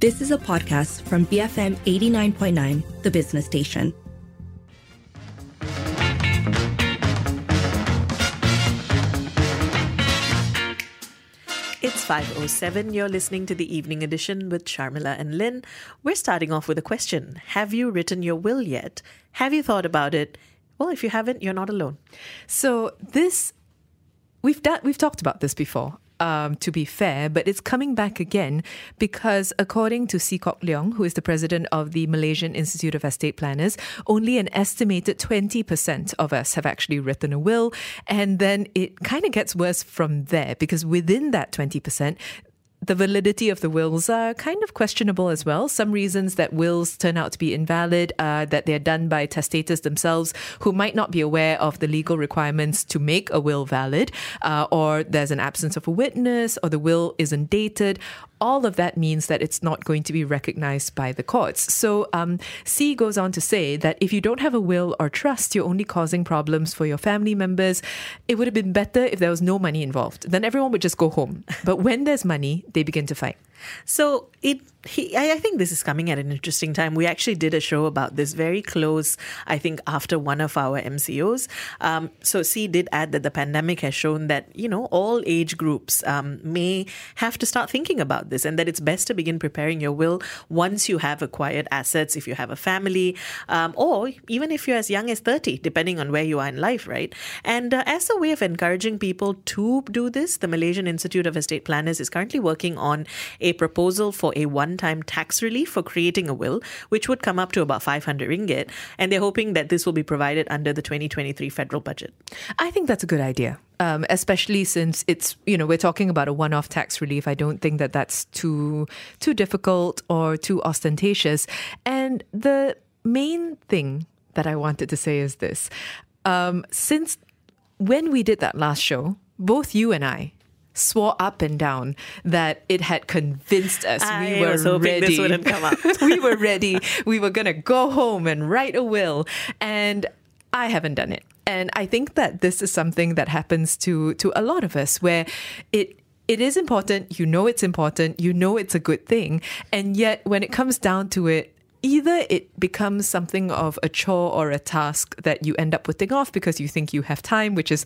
This is a podcast from BFM 89.9, the business station. It's 5.07. You're listening to the evening edition with Sharmila and Lynn. We're starting off with a question Have you written your will yet? Have you thought about it? Well, if you haven't, you're not alone. So this we've done we've talked about this before um, to be fair, but it's coming back again because, according to See Kok Leong, who is the president of the Malaysian Institute of Estate Planners, only an estimated 20% of us have actually written a will. And then it kind of gets worse from there because within that 20%, the validity of the wills are kind of questionable as well. Some reasons that wills turn out to be invalid are that they're done by testators themselves who might not be aware of the legal requirements to make a will valid, uh, or there's an absence of a witness, or the will isn't dated, all of that means that it's not going to be recognized by the courts. So um, See goes on to say that if you don't have a will or trust, you're only causing problems for your family members. It would have been better if there was no money involved. Then everyone would just go home. But when there's money, they begin to fight. So it he, I, think this is coming at an interesting time. We actually did a show about this very close, I think, after one of our MCOs. Um, so See did add that the pandemic has shown that, you know, all age groups um, may have to start thinking about this and that it's best to begin preparing your will once you have acquired assets, if you have a family, um, or even if you're as young as 30, depending on where you are in life, right? And uh, as a way of encouraging people to do this, the Malaysian Institute of Estate Planners is currently working on a proposal for a one time tax relief for creating a will, which would come up to about 500 ringgit. And they're hoping that this will be provided under the 2023 federal budget. I think that's a good idea. Um, especially since it's you know we're talking about a one-off tax relief. I don't think that that's too too difficult or too ostentatious. And the main thing that I wanted to say is this: um, since when we did that last show, both you and I swore up and down that it had convinced us I we were ready. this wouldn't come up. we were ready. We were going to go home and write a will. And I haven't done it. And I think that this is something that happens to to a lot of us where it it is important, you know it's important, you know it's a good thing, and yet when it comes down to it, either it becomes something of a chore or a task that you end up putting off because you think you have time, which is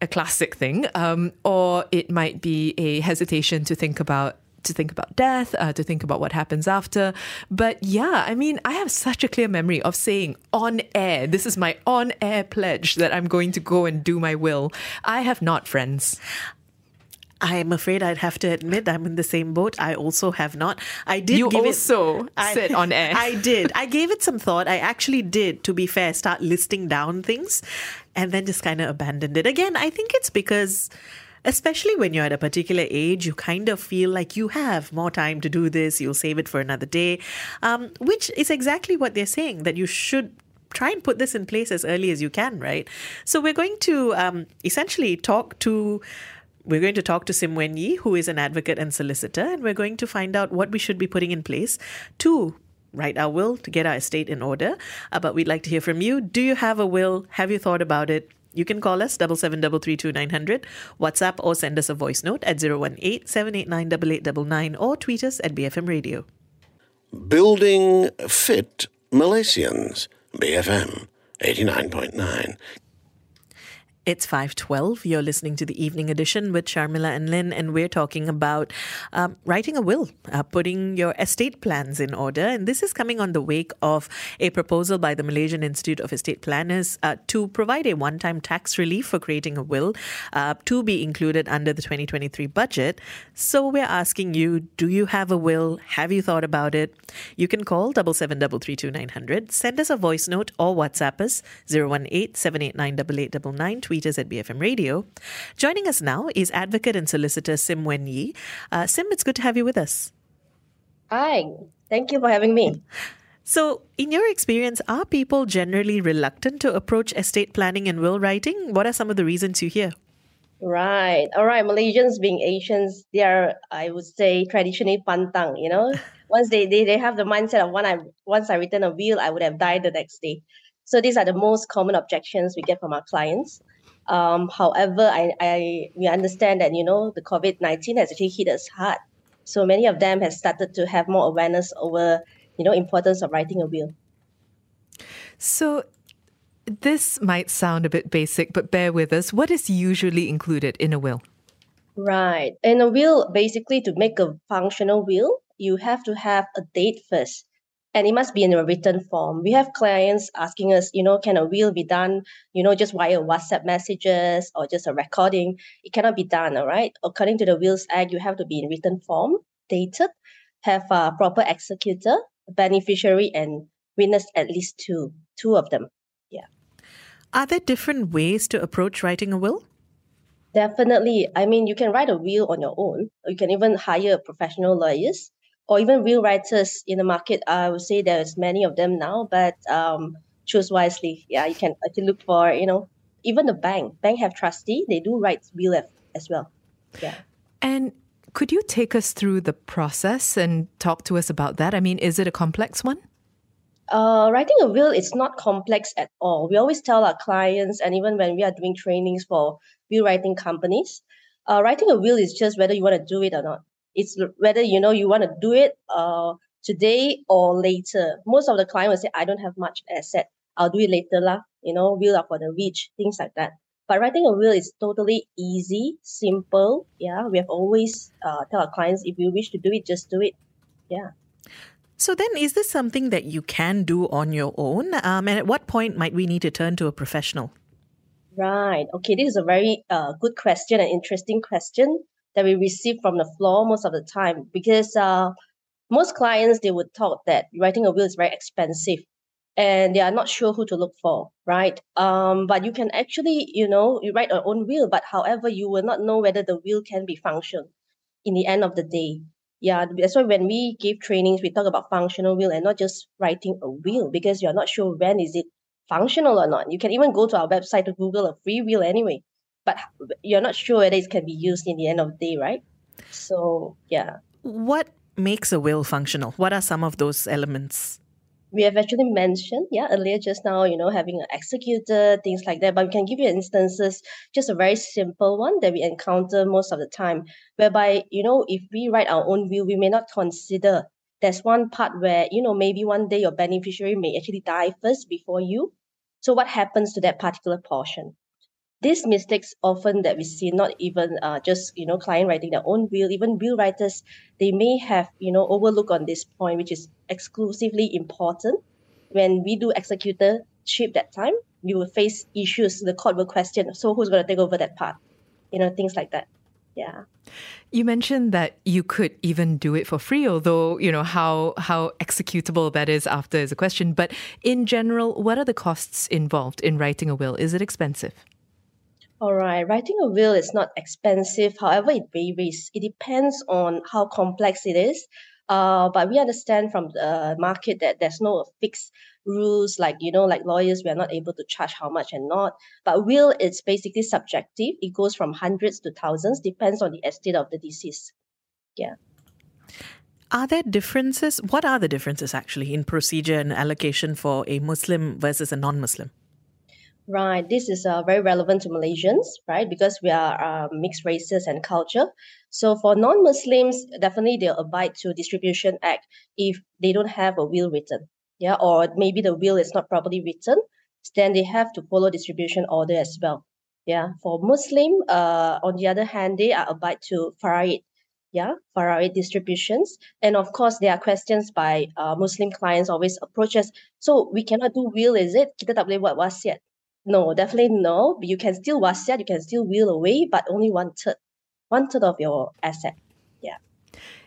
a classic thing, um, or it might be a hesitation to think about to think about death, uh, to think about what happens after. But yeah, I mean, I have such a clear memory of saying on air, this is my on air pledge that I'm going to go and do my will. I have not, friends. I'm afraid I'd have to admit I'm in the same boat. I also have not. I did. You give also it, I, said on air. I did. I gave it some thought. I actually did. To be fair, start listing down things, and then just kind of abandoned it. Again, I think it's because. Especially when you're at a particular age, you kind of feel like you have more time to do this. You'll save it for another day, um, which is exactly what they're saying that you should try and put this in place as early as you can, right? So we're going to um, essentially talk to we're going to talk to Sim Wen Yi, who is an advocate and solicitor, and we're going to find out what we should be putting in place to write our will, to get our estate in order. Uh, but we'd like to hear from you. Do you have a will? Have you thought about it? You can call us double seven double three two nine hundred, WhatsApp or send us a voice note at 018-789-8899 or tweet us at BFM Radio. Building Fit Malaysians. BFM 89.9. It's 512. You're listening to the evening edition with Sharmila and Lynn, and we're talking about um, writing a will, uh, putting your estate plans in order. And this is coming on the wake of a proposal by the Malaysian Institute of Estate Planners uh, to provide a one time tax relief for creating a will uh, to be included under the 2023 budget. So we're asking you do you have a will? Have you thought about it? You can call 77332900, send us a voice note or WhatsApp us 018 789 8899, tweet us at BFM Radio. Joining us now is advocate and solicitor Sim Wen Yi. Uh, Sim, it's good to have you with us. Hi, thank you for having me. So, in your experience, are people generally reluctant to approach estate planning and will writing? What are some of the reasons you hear? Right. All right. Malaysians being Asians, they are, I would say, traditionally pantang, you know. once they, they, they have the mindset of when I once I return a will, I would have died the next day. So these are the most common objections we get from our clients. Um, however, I, I we understand that you know the COVID nineteen has actually hit us hard. So many of them have started to have more awareness over, you know, importance of writing a will. So this might sound a bit basic, but bear with us. What is usually included in a will? Right. In a will, basically, to make a functional will, you have to have a date first. And it must be in a written form. We have clients asking us, you know, can a will be done, you know, just via WhatsApp messages or just a recording? It cannot be done, all right? According to the Wills Act, you have to be in written form, dated, have a proper executor, beneficiary, and witness at least two, two of them. Yeah. Are there different ways to approach writing a will? Definitely. I mean, you can write a will on your own. You can even hire professional lawyers or even will writers in the market. I would say there's many of them now, but um, choose wisely. Yeah, you can actually look for, you know, even the bank. Bank have trustee. They do write will as well. Yeah. And could you take us through the process and talk to us about that? I mean, is it a complex one? Uh, writing a will is not complex at all. We always tell our clients, and even when we are doing trainings for will writing companies, uh, writing a will is just whether you want to do it or not. It's whether you know you want to do it uh, today or later. Most of the clients will say, "I don't have much asset. I'll do it later lah." You know, will are for the rich, things like that. But writing a will is totally easy, simple. Yeah, we have always uh, tell our clients if you wish to do it, just do it. Yeah. So then, is this something that you can do on your own? Um, and at what point might we need to turn to a professional? Right. Okay, this is a very uh, good question, an interesting question that we receive from the floor most of the time because uh, most clients they would talk that writing a will is very expensive and they are not sure who to look for right? Um, but you can actually you know you write your own will but however you will not know whether the will can be functional in the end of the day. Yeah, that's why when we give trainings, we talk about functional will and not just writing a will because you're not sure when is it functional or not. You can even go to our website to Google a free will anyway, but you're not sure whether it can be used in the end of the day, right? So yeah. What makes a will functional? What are some of those elements? we have actually mentioned, yeah, earlier just now, you know, having an executor, things like that. But we can give you instances, just a very simple one that we encounter most of the time, whereby, you know, if we write our own will, we may not consider there's one part where, you know, maybe one day your beneficiary may actually die first before you. So what happens to that particular portion? These mistakes often that we see not even uh, just you know client writing their own will even will writers they may have you know overlook on this point which is exclusively important when we do executorship that time we will face issues the court will question so who's going to take over that part you know things like that yeah you mentioned that you could even do it for free, although you know how how executable that is after is a question. But in general, what are the costs involved in writing a will? Is it expensive? All right, writing a will is not expensive. However, it varies. It depends on how complex it is. Uh, but we understand from the market that there's no fixed rules like you know like lawyers we are not able to charge how much and not but will it's basically subjective it goes from hundreds to thousands depends on the estate of the deceased yeah are there differences what are the differences actually in procedure and allocation for a muslim versus a non-muslim Right. This is uh, very relevant to Malaysians, right? Because we are uh, mixed races and culture. So for non-Muslims, definitely they'll abide to Distribution Act if they don't have a will written. Yeah, or maybe the will is not properly written, then they have to follow distribution order as well. Yeah. For Muslim, uh, on the other hand, they are abide to faraid. Yeah, faraid distributions. And of course, there are questions by uh, Muslim clients always approach us. So we cannot do will, is it? Kita tak boleh buat wasiat. No, definitely no. You can still wasiat, you can still will away, but only one third, one third of your asset. Yeah.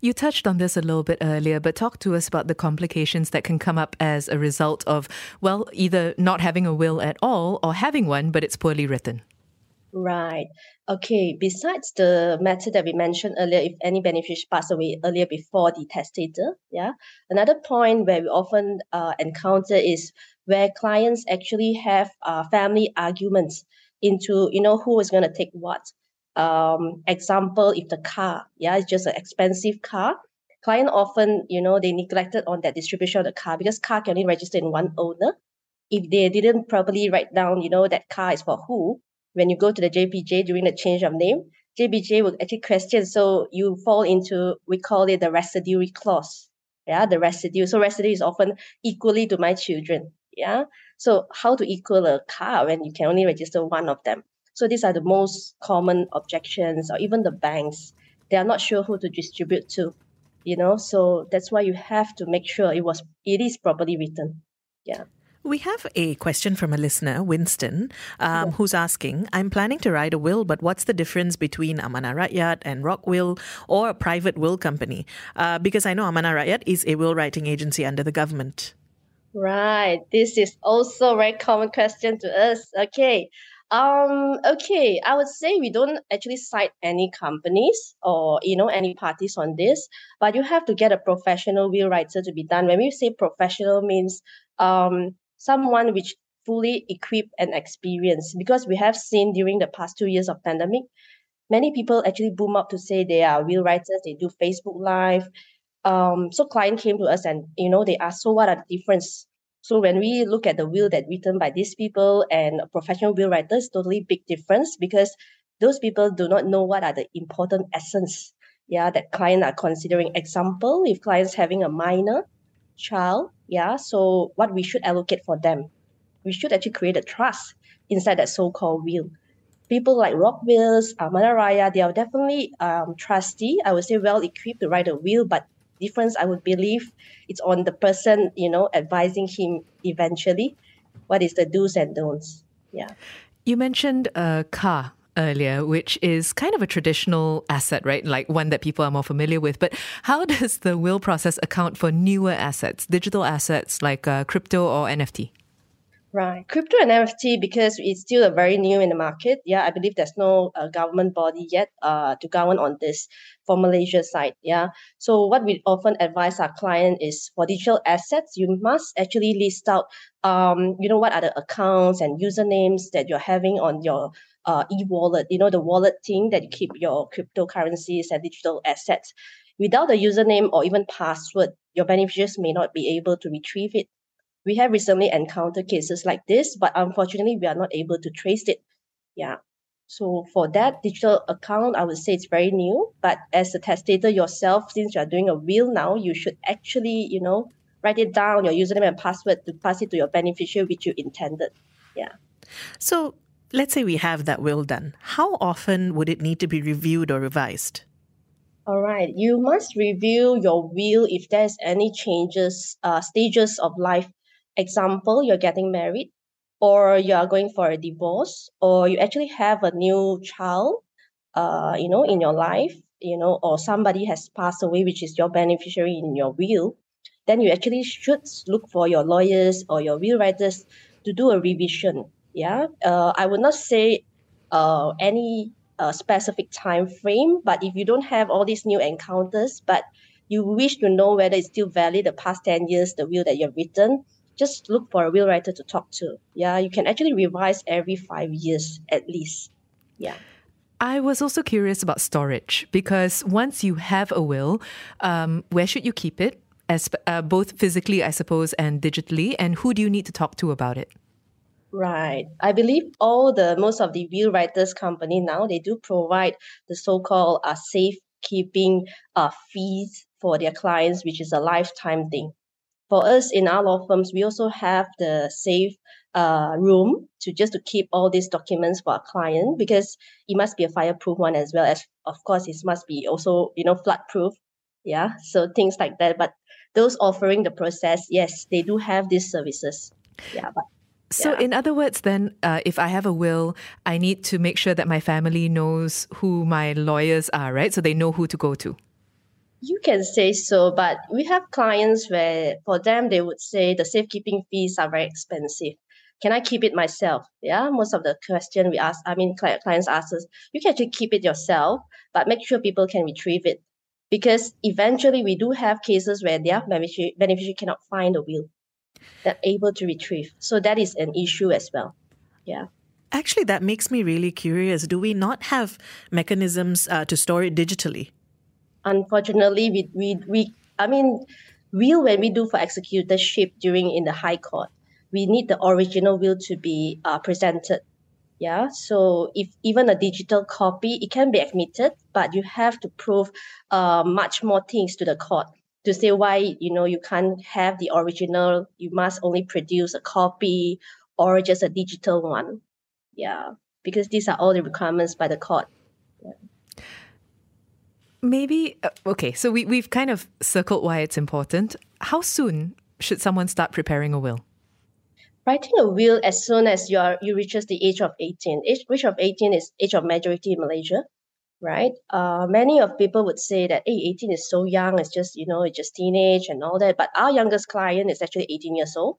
You touched on this a little bit earlier, but talk to us about the complications that can come up as a result of, well, either not having a will at all or having one, but it's poorly written. Right. Okay. Besides the matter that we mentioned earlier, if any beneficiary passed away earlier before the testator, yeah. Another point where we often uh, encounter is where clients actually have uh, family arguments into you know who is going to take what um, example if the car yeah it's just an expensive car client often you know they neglected on that distribution of the car because car can only register in one owner if they didn't properly write down you know that car is for who when you go to the jpj during the change of name JPJ will actually question. So you fall into we call it the residuary clause. Yeah, the residue. So residue is often equally to my children. Yeah. So how to equal a car when you can only register one of them? So these are the most common objections, or even the banks. They are not sure who to distribute to. You know, so that's why you have to make sure it was it is properly written. Yeah. We have a question from a listener, Winston, um, who's asking I'm planning to write a will, but what's the difference between Amanah Raya and Rockwill or a private will company? Uh, because I know Amanah Raya is a will writing agency under the government. Right. This is also a very common question to us. Okay. Um, okay, I would say we don't actually cite any companies or you know any parties on this, but you have to get a professional will writer to be done. When we say professional means um someone which fully equipped and experienced because we have seen during the past two years of pandemic many people actually boom up to say they are will writers they do facebook live um, so client came to us and you know they asked so what are the difference so when we look at the will that written by these people and professional will writers totally big difference because those people do not know what are the important essence yeah that client are considering. Example if clients having a minor child yeah so what we should allocate for them? We should actually create a trust inside that so-called will. People like Rockwills uh, Manaraya, they are definitely um, trusty i would say well equipped to write a will but difference i would believe it's on the person you know advising him eventually what is the do's and don'ts yeah You mentioned a car earlier, which is kind of a traditional asset, right? Like one that people are more familiar with. But how does the will process account for newer assets, digital assets like uh, crypto or NFT? Right. Crypto and NFT, because it's still a very new in the market. Yeah, I believe there's no uh, government body yet uh, to govern on this for Malaysia side. Yeah. So what we often advise our client is for digital assets, you must actually list out, um, you know, what are the accounts and usernames that you're having on your uh, e-wallet, you know, the wallet thing that you keep your cryptocurrencies and digital assets. Without the username or even password, your beneficiaries may not be able to retrieve it we have recently encountered cases like this, but unfortunately, we are not able to trace it. Yeah. So for that digital account, I would say it's very new. But as a testator yourself, since you are doing a will now, you should actually, you know, write it down, your username and password to pass it to your beneficiary, which you intended. Yeah. So let's say we have that will done. How often would it need to be reviewed or revised? All right. You must review your will if there's any changes, uh, stages of life example you're getting married or you are going for a divorce or you actually have a new child uh, you know in your life you know or somebody has passed away which is your beneficiary in your will then you actually should look for your lawyers or your will writers to do a revision yeah? Uh, i would not say uh, any uh, specific time frame but if you don't have all these new encounters but you wish to know whether it's still valid the past 10 years the will that you've written just look for a will writer to talk to. Yeah, you can actually revise every five years at least. Yeah. I was also curious about storage because once you have a will, um, where should you keep it? As uh, both physically, I suppose, and digitally, and who do you need to talk to about it? Right. I believe all the most of the will writers company now they do provide the so-called uh, safekeeping uh, fees for their clients, which is a lifetime thing for us in our law firms, we also have the safe uh, room to just to keep all these documents for our client because it must be a fireproof one as well as of course it must be also you know flood proof yeah so things like that but those offering the process yes they do have these services yeah but so, yeah. in other words, then, uh, if I have a will, I need to make sure that my family knows who my lawyers are, right? So they know who to go to. You can say so, but we have clients where for them they would say the safekeeping fees are very expensive. Can I keep it myself? Yeah, most of the question we ask, I mean, clients ask us, you can actually keep it yourself, but make sure people can retrieve it. Because eventually we do have cases where their beneficiary, beneficiary cannot find a will. They're able to retrieve. So that is an issue as well. Yeah. Actually, that makes me really curious. Do we not have mechanisms uh, to store it digitally? Unfortunately we, we, we I mean will when we do for executorship during in the high court we need the original will to be uh, presented Yeah, so if even a digital copy, it can be admitted, but you have to prove uh, much more things to the court to say why you know you can't have the original. You must only produce a copy or just a digital one. Yeah, because these are all the requirements by the court. Maybe uh, okay. So we we've kind of circled why it's important. How soon should someone start preparing a will? Writing a will as soon as you are you reaches the age of 18. Age, age of 18 is age of majority in Malaysia, right? Uh, many of people would say that hey, 18 is so young, it's just, you know, it's just teenage and all that. But our youngest client is actually 18 years old.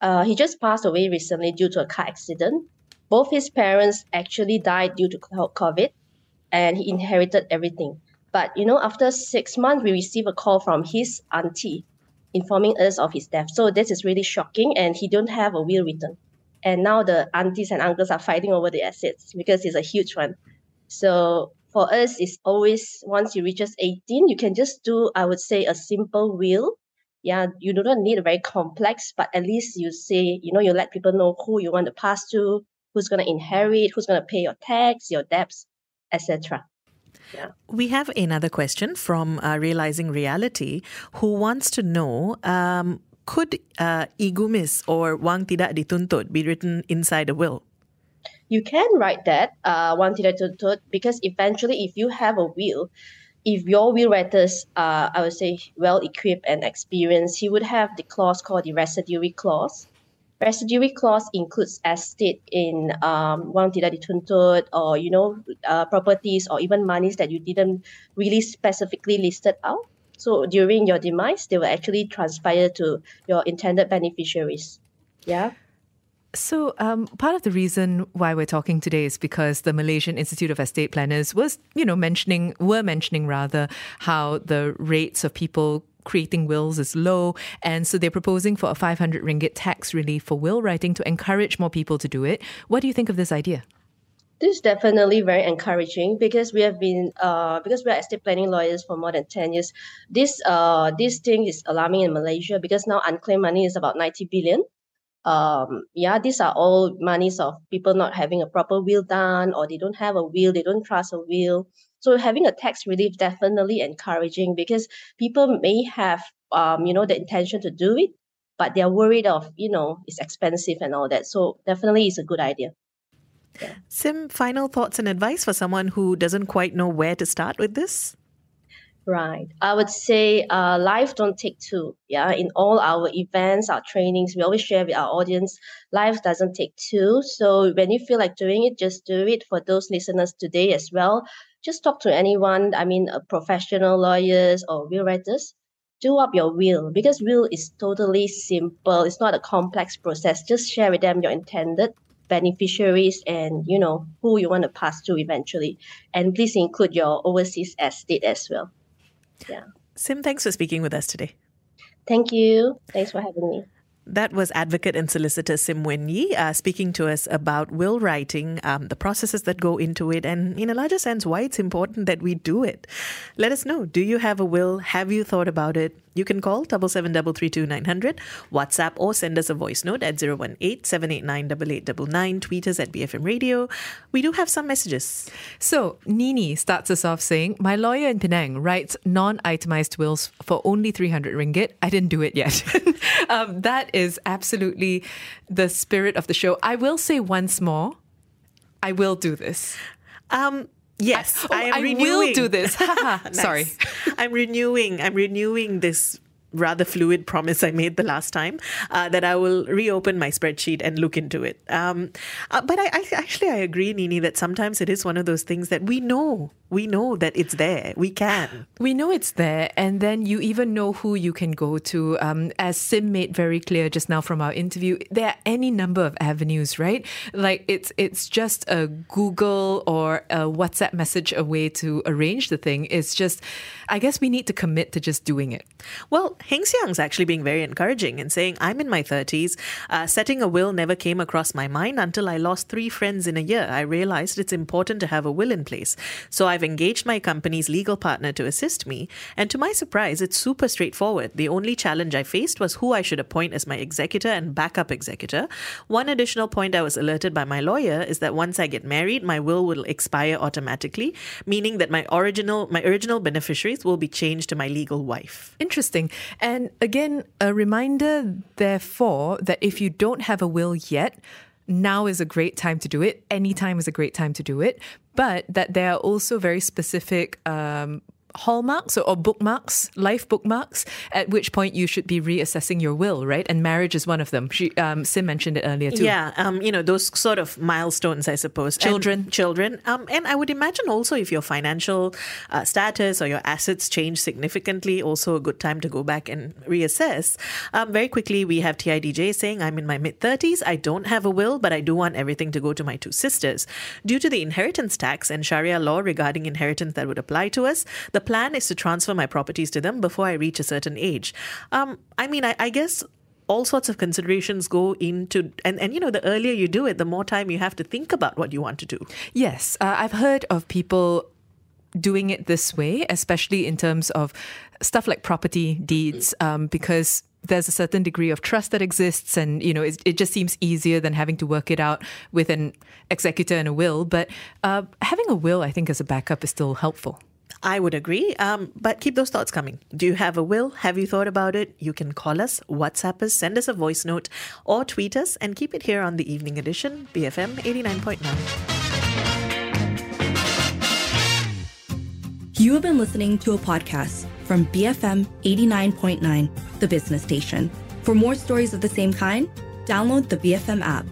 Uh, he just passed away recently due to a car accident. Both his parents actually died due to COVID and he inherited everything. But, you know, after six months, we received a call from his auntie informing us of his death. So this is really shocking, and he don't have a will written. And now the aunties and uncles are fighting over the assets because it's a huge one. So for us, it's always once you reaches 18, you can just do, I would say, a simple will. Yeah, you do not need a very complex, but at least you say, you know, you let people know who you want to pass to, who's going to inherit, who's going to pay your tax, your debts, etc. Yeah. We have another question from uh, Realizing Reality who wants to know um, could uh, eGUMIS or wang tidak dituntut be written inside a will? You can write that, uh, wang tidak dituntut, because eventually, if you have a will, if your will writers are, I would say, well equipped and experienced, he would have the clause called the residuary clause. Residuary clause includes estate in um, wang tidak dituntut or you know uh, properties or even monies that you didn't really specifically listed out. So during your demise, they will actually transpire to your intended beneficiaries. Yeah. So, um, part of the reason why we're talking today is because the Malaysian Institute of Estate Planners was, you know, mentioning, were mentioning rather, how the rates of people creating wills is low. And so they're proposing for a 500 ringgit tax relief for will writing to encourage more people to do it. What do you think of this idea? This is definitely very encouraging because we have been uh, because we are estate planning lawyers for more than ten years. This uh this thing is alarming in Malaysia because now unclaimed money is about ninety billion. Um, yeah, these are all monies of people not having a proper will done or they don't have a will, they don't trust a will. So having a tax relief definitely encouraging because people may have um, you know the intention to do it, but they're worried of you know it's expensive and all that. So definitely it's a good idea. Yeah. Sim, final thoughts and advice for someone who doesn't quite know where to start with this? Right. I would say uh, life don't take two. Yeah. In all our events, our trainings, we always share with our audience, life doesn't take two. So when you feel like doing it, just do it. For those listeners today as well, just talk to anyone. I mean, a professional lawyers or will writers. Do up your will because will is totally simple. It's not a complex process. Just share with them your intended beneficiaries and you know who you want to pass to eventually. And please include your overseas estate as well. Yeah. Sim, thanks for speaking with us today. Thank you. Thanks for having me. That was advocate and solicitor Sim Wen Yi uh, speaking to us about will writing, um, the processes that go into it, and in a larger sense, why it's important that we do it. Let us know. Do you have a will? Have you thought about it? You can call 77332900, WhatsApp, or send us a voice note at 018 789 Tweet us at BFM Radio. We do have some messages. So, Nini starts us off saying, My lawyer in Penang writes non itemized wills for only 300 ringgit. I didn't do it yet. um, that is absolutely the spirit of the show. I will say once more, I will do this. Um, Yes, I, oh, I, I will do this. Sorry, I'm renewing. I'm renewing this rather fluid promise I made the last time uh, that I will reopen my spreadsheet and look into it. Um, uh, but I, I, actually I agree, Nini, that sometimes it is one of those things that we know we know that it's there. We can. We know it's there, and then you even know who you can go to. Um, as Sim made very clear just now from our interview, there are any number of avenues, right? Like it's it's just a Google or a WhatsApp message away to arrange the thing. It's just, I guess we need to commit to just doing it. Well, Heng Xiang's actually being very encouraging and saying, "I'm in my 30s. Uh, setting a will never came across my mind until I lost three friends in a year. I realized it's important to have a will in place. So I've engaged my company's legal partner to assist me, and to my surprise, it's super straightforward. The only challenge I faced was who I should appoint as my executor and backup executor. One additional point I was alerted by my lawyer is that once I get married, my will will expire automatically, meaning that my original my original beneficiaries will be changed to my legal wife. Interesting. And again, a reminder, therefore, that if you don't have a will yet, now is a great time to do it. Anytime is a great time to do it. But that there are also very specific um, hallmarks or, bookmarks, life bookmarks, at which point you should be reassessing your will, right? And marriage is one of them. She, um, Sim mentioned it earlier too. Yeah, um, you know, those sort of milestones, I suppose. Children. And children. Um, and I would imagine also if your financial uh, status or your assets change significantly, also a good time to go back and reassess. Um, very quickly, we have TIDJ saying, I'm in my mid 30s. I don't have a will, but I do want everything to go to my two sisters. Due to the inheritance tax and Sharia law regarding inheritance that would apply to us, the plan is to transfer my properties to them before I reach a certain age. Um, I mean, I, I guess all sorts of considerations go into and, and you know the earlier you do it the more time you have to think about what you want to do. Yes uh, i've heard of people doing it this way especially in terms of stuff like property deeds um, because there's a certain degree of trust that exists and you know it, it, just seems easier than having to work it out with an executor and a will. But uh, having a will i think as a backup is still helpful I would agree. Um, but keep those thoughts coming. Do you have a will? Have you thought about it? You can call us, WhatsApp us, send us a voice note, or tweet us and keep it here on the evening edition, BFM 89.9. You have been listening to a podcast from BFM 89.9, the business station. For more stories of the same kind, download the BFM app.